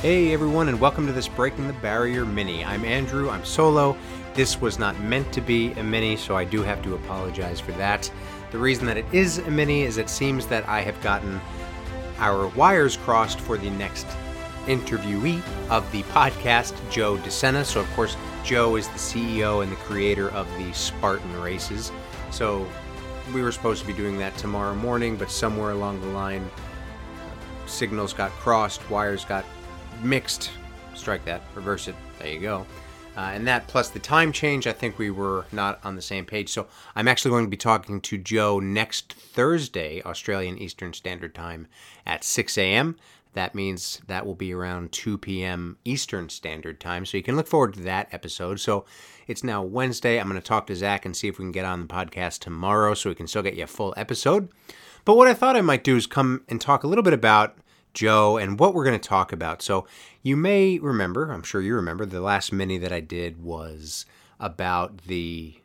Hey everyone, and welcome to this Breaking the Barrier mini. I'm Andrew, I'm solo. This was not meant to be a mini, so I do have to apologize for that. The reason that it is a mini is it seems that I have gotten our wires crossed for the next interviewee of the podcast, Joe DeSena. So, of course, Joe is the CEO and the creator of the Spartan races. So, we were supposed to be doing that tomorrow morning, but somewhere along the line, signals got crossed, wires got mixed. Strike that, reverse it. There you go. Uh, and that plus the time change, I think we were not on the same page. So I'm actually going to be talking to Joe next Thursday, Australian Eastern Standard Time at 6 a.m. That means that will be around 2 p.m. Eastern Standard Time. So you can look forward to that episode. So it's now Wednesday. I'm going to talk to Zach and see if we can get on the podcast tomorrow so we can still get you a full episode. But what I thought I might do is come and talk a little bit about Joe and what we're going to talk about. So, you may remember, I'm sure you remember, the last mini that I did was about the.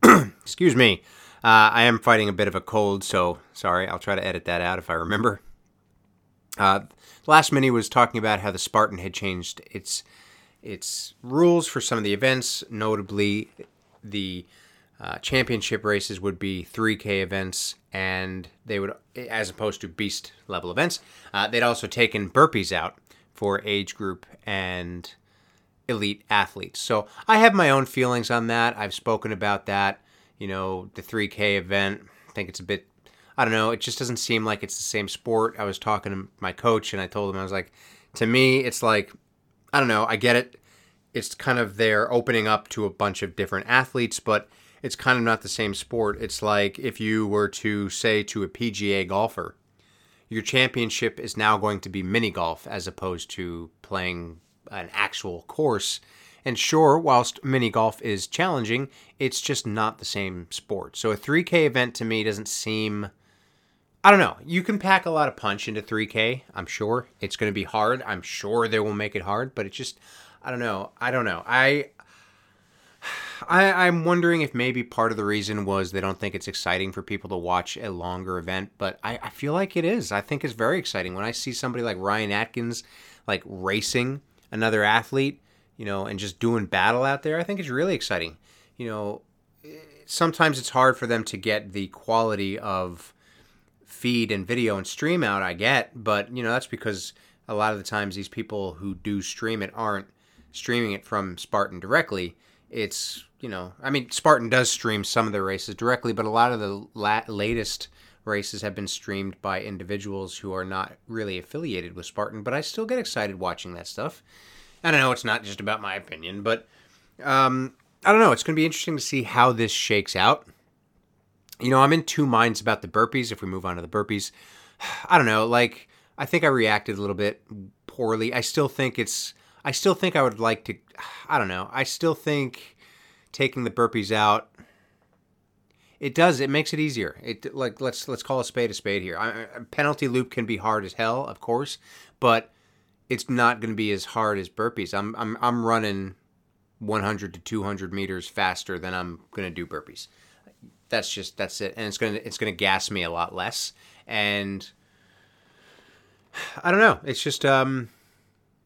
excuse me. Uh, I am fighting a bit of a cold, so sorry. I'll try to edit that out if I remember. Uh, last mini was talking about how the Spartan had changed its its rules for some of the events, notably the uh, championship races would be 3K events, and they would, as opposed to beast level events, uh, they'd also taken burpees out for age group and elite athletes. So I have my own feelings on that. I've spoken about that. You know, the 3K event, I think it's a bit, I don't know, it just doesn't seem like it's the same sport. I was talking to my coach, and I told him, I was like, to me, it's like, I don't know, I get it. It's kind of they're opening up to a bunch of different athletes, but it's kind of not the same sport. It's like if you were to say to a PGA golfer, your championship is now going to be mini golf as opposed to playing an actual course. And sure, whilst mini golf is challenging, it's just not the same sport. So a 3K event to me doesn't seem. I don't know. You can pack a lot of punch into 3K, I'm sure. It's going to be hard. I'm sure they will make it hard, but it's just. I don't know. I don't know. I I, am wondering if maybe part of the reason was they don't think it's exciting for people to watch a longer event, but I, I feel like it is. I think it's very exciting when I see somebody like Ryan Atkins like racing another athlete, you know, and just doing battle out there. I think it's really exciting. You know, sometimes it's hard for them to get the quality of feed and video and stream out I get, but you know, that's because a lot of the times these people who do stream it aren't streaming it from Spartan directly it's you know i mean spartan does stream some of the races directly but a lot of the la- latest races have been streamed by individuals who are not really affiliated with spartan but i still get excited watching that stuff. And i know it's not just about my opinion but um, i don't know. It's going to be interesting to see how this shakes out. You know i'm in two minds about the burpees. If we move on to the burpees i don't know. Like i think i reacted a little bit poorly. I still think it's I still think I would like to. I don't know. I still think taking the burpees out. It does. It makes it easier. It like let's let's call a spade a spade here. I, penalty loop can be hard as hell, of course, but it's not going to be as hard as burpees. I'm I'm I'm running 100 to 200 meters faster than I'm going to do burpees. That's just that's it, and it's gonna it's gonna gas me a lot less. And I don't know. It's just um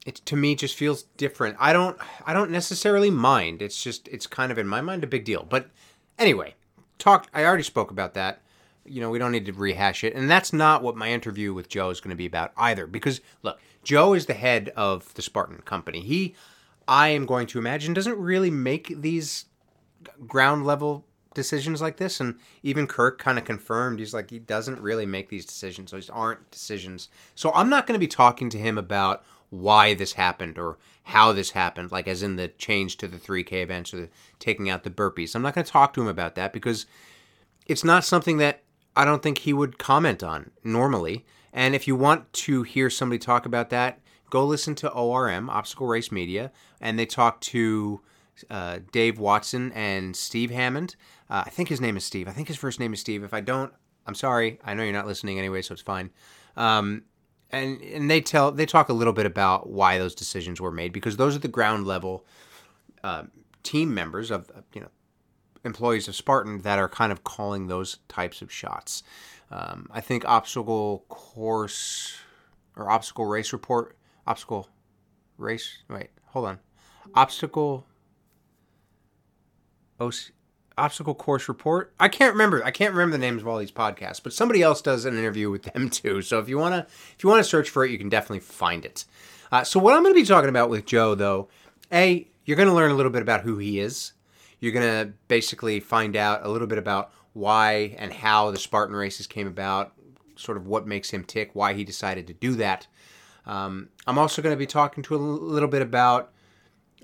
it to me just feels different. I don't I don't necessarily mind. It's just it's kind of in my mind a big deal. But anyway, talked I already spoke about that. You know, we don't need to rehash it. And that's not what my interview with Joe is going to be about either because look, Joe is the head of the Spartan company. He I am going to imagine doesn't really make these ground level decisions like this and even Kirk kind of confirmed he's like he doesn't really make these decisions. Those aren't decisions. So I'm not going to be talking to him about why this happened or how this happened, like as in the change to the 3K events or the taking out the burpees. I'm not going to talk to him about that because it's not something that I don't think he would comment on normally. And if you want to hear somebody talk about that, go listen to ORM, Obstacle Race Media, and they talk to uh, Dave Watson and Steve Hammond. Uh, I think his name is Steve. I think his first name is Steve. If I don't, I'm sorry. I know you're not listening anyway, so it's fine. Um, and and they tell they talk a little bit about why those decisions were made because those are the ground level uh, team members of you know employees of Spartan that are kind of calling those types of shots. Um, I think obstacle course or obstacle race report obstacle race. Wait, hold on. Obstacle. Obstacle course report. I can't remember. I can't remember the names of all these podcasts, but somebody else does an interview with them too. So if you wanna, if you wanna search for it, you can definitely find it. Uh, so what I'm going to be talking about with Joe, though, a you're going to learn a little bit about who he is. You're going to basically find out a little bit about why and how the Spartan races came about, sort of what makes him tick, why he decided to do that. Um, I'm also going to be talking to a little bit about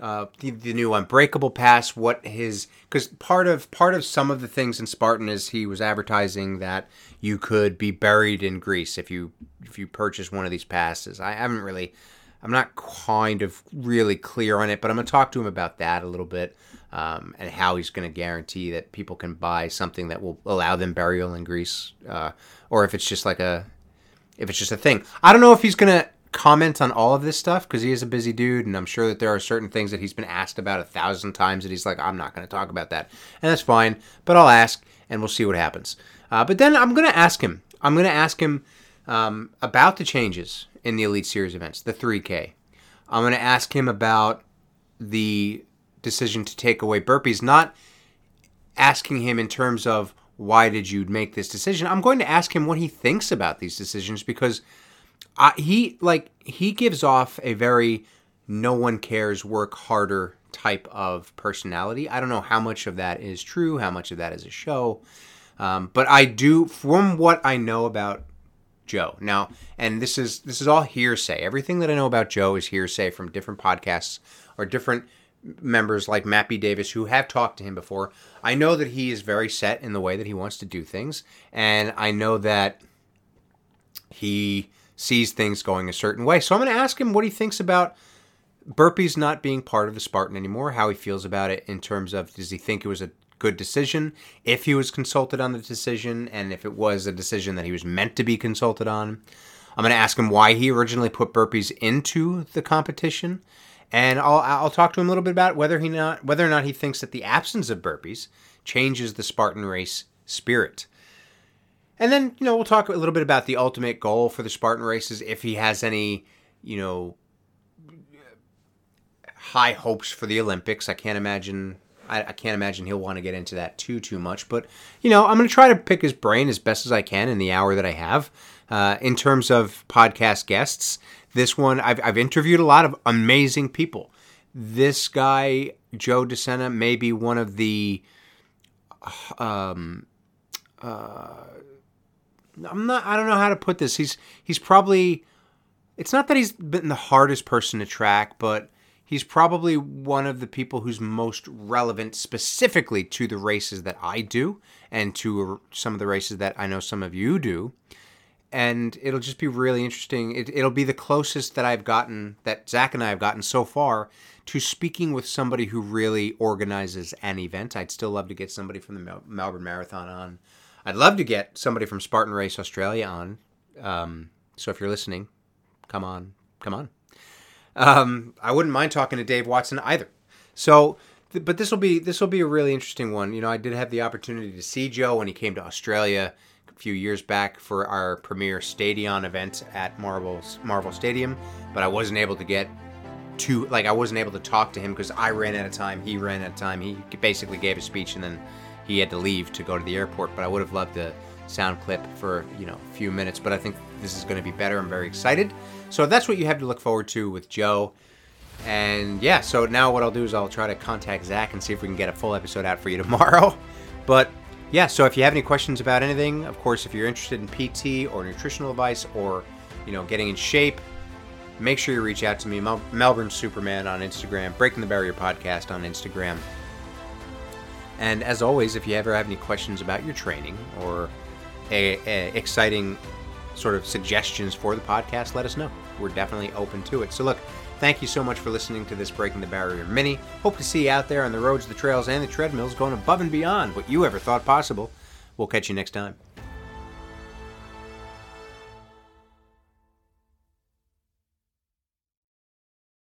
uh, the, the, new Unbreakable Pass, what his because part of part of some of the things in Spartan is he was advertising that you could be buried in Greece if you if you purchase one of these passes. I haven't really I'm not kind of really clear on it, but I'm going to talk to him about that a little bit um, and how he's going to guarantee that people can buy something that will allow them burial in Greece, uh, or if it's just like a, if it's just a thing. I don't know if he's going to comment on all of this stuff because he is a busy dude, and I'm sure that there are certain things that he's been asked about a thousand times that he's like, I'm not going to talk about that, and that's fine. But I'll ask, and we'll see what happens. Uh, but then I'm going to ask him. I'm going to ask him um, about the changes in the Elite Series events, the 3K. I'm going to ask him about the decision to take away burpees, not asking him in terms of why did you make this decision. I'm going to ask him what he thinks about these decisions because I, he like he gives off a very no one cares, work harder type of personality. I don't know how much of that is true, how much of that is a show, um, but I do from what I know about Joe. Now, and this is this is all hearsay. Everything that I know about Joe is hearsay from different podcasts or different members like Matt B. Davis who have talked to him before. I know that he is very set in the way that he wants to do things, and I know that he sees things going a certain way. So I'm going to ask him what he thinks about burpees not being part of the Spartan anymore, how he feels about it in terms of does he think it was a good decision if he was consulted on the decision and if it was a decision that he was meant to be consulted on. I'm going to ask him why he originally put burpees into the competition, and I'll I'll talk to him a little bit about whether he not whether or not he thinks that the absence of burpees changes the Spartan race spirit. And then you know we'll talk a little bit about the ultimate goal for the Spartan races if he has any you know high hopes for the Olympics. I can't imagine I, I can't imagine he'll want to get into that too too much. But you know, I'm going to try to pick his brain as best as I can in the hour that I have. Uh, in terms of podcast guests, this one I've, I've interviewed a lot of amazing people. This guy Joe DeSena may be one of the um uh I'm not I don't know how to put this. He's he's probably it's not that he's been the hardest person to track, but he's probably one of the people who's most relevant specifically to the races that I do and to some of the races that I know some of you do. And it'll just be really interesting. It, it'll be the closest that I've gotten, that Zach and I have gotten so far, to speaking with somebody who really organizes an event. I'd still love to get somebody from the Mel- Melbourne Marathon on. I'd love to get somebody from Spartan Race Australia on. Um, so if you're listening, come on, come on. Um, I wouldn't mind talking to Dave Watson either. So, th- but this will be this will be a really interesting one. You know, I did have the opportunity to see Joe when he came to Australia a few years back for our premier Stadion event at Marvel Marvel Stadium, but I wasn't able to get to like I wasn't able to talk to him because I ran out of time. He ran out of time. He basically gave a speech and then he had to leave to go to the airport. But I would have loved to sound clip for you know a few minutes but i think this is going to be better. I'm very excited. So that's what you have to look forward to with joe. And yeah so now what i'll do is i'll try to contact zach and see if we can get a full episode out for you tomorrow. But yeah so if you have any questions about anything of course if you're interested in pt or nutritional advice or you know getting in shape make sure you reach out to me. Mel- melbourne superman on instagram breaking the barrier podcast on instagram and as always, if you ever have any questions about your training or a, a exciting sort of suggestions for the podcast, let us know. We're definitely open to it. So, look, thank you so much for listening to this Breaking the Barrier mini. Hope to see you out there on the roads, the trails, and the treadmills going above and beyond what you ever thought possible. We'll catch you next time.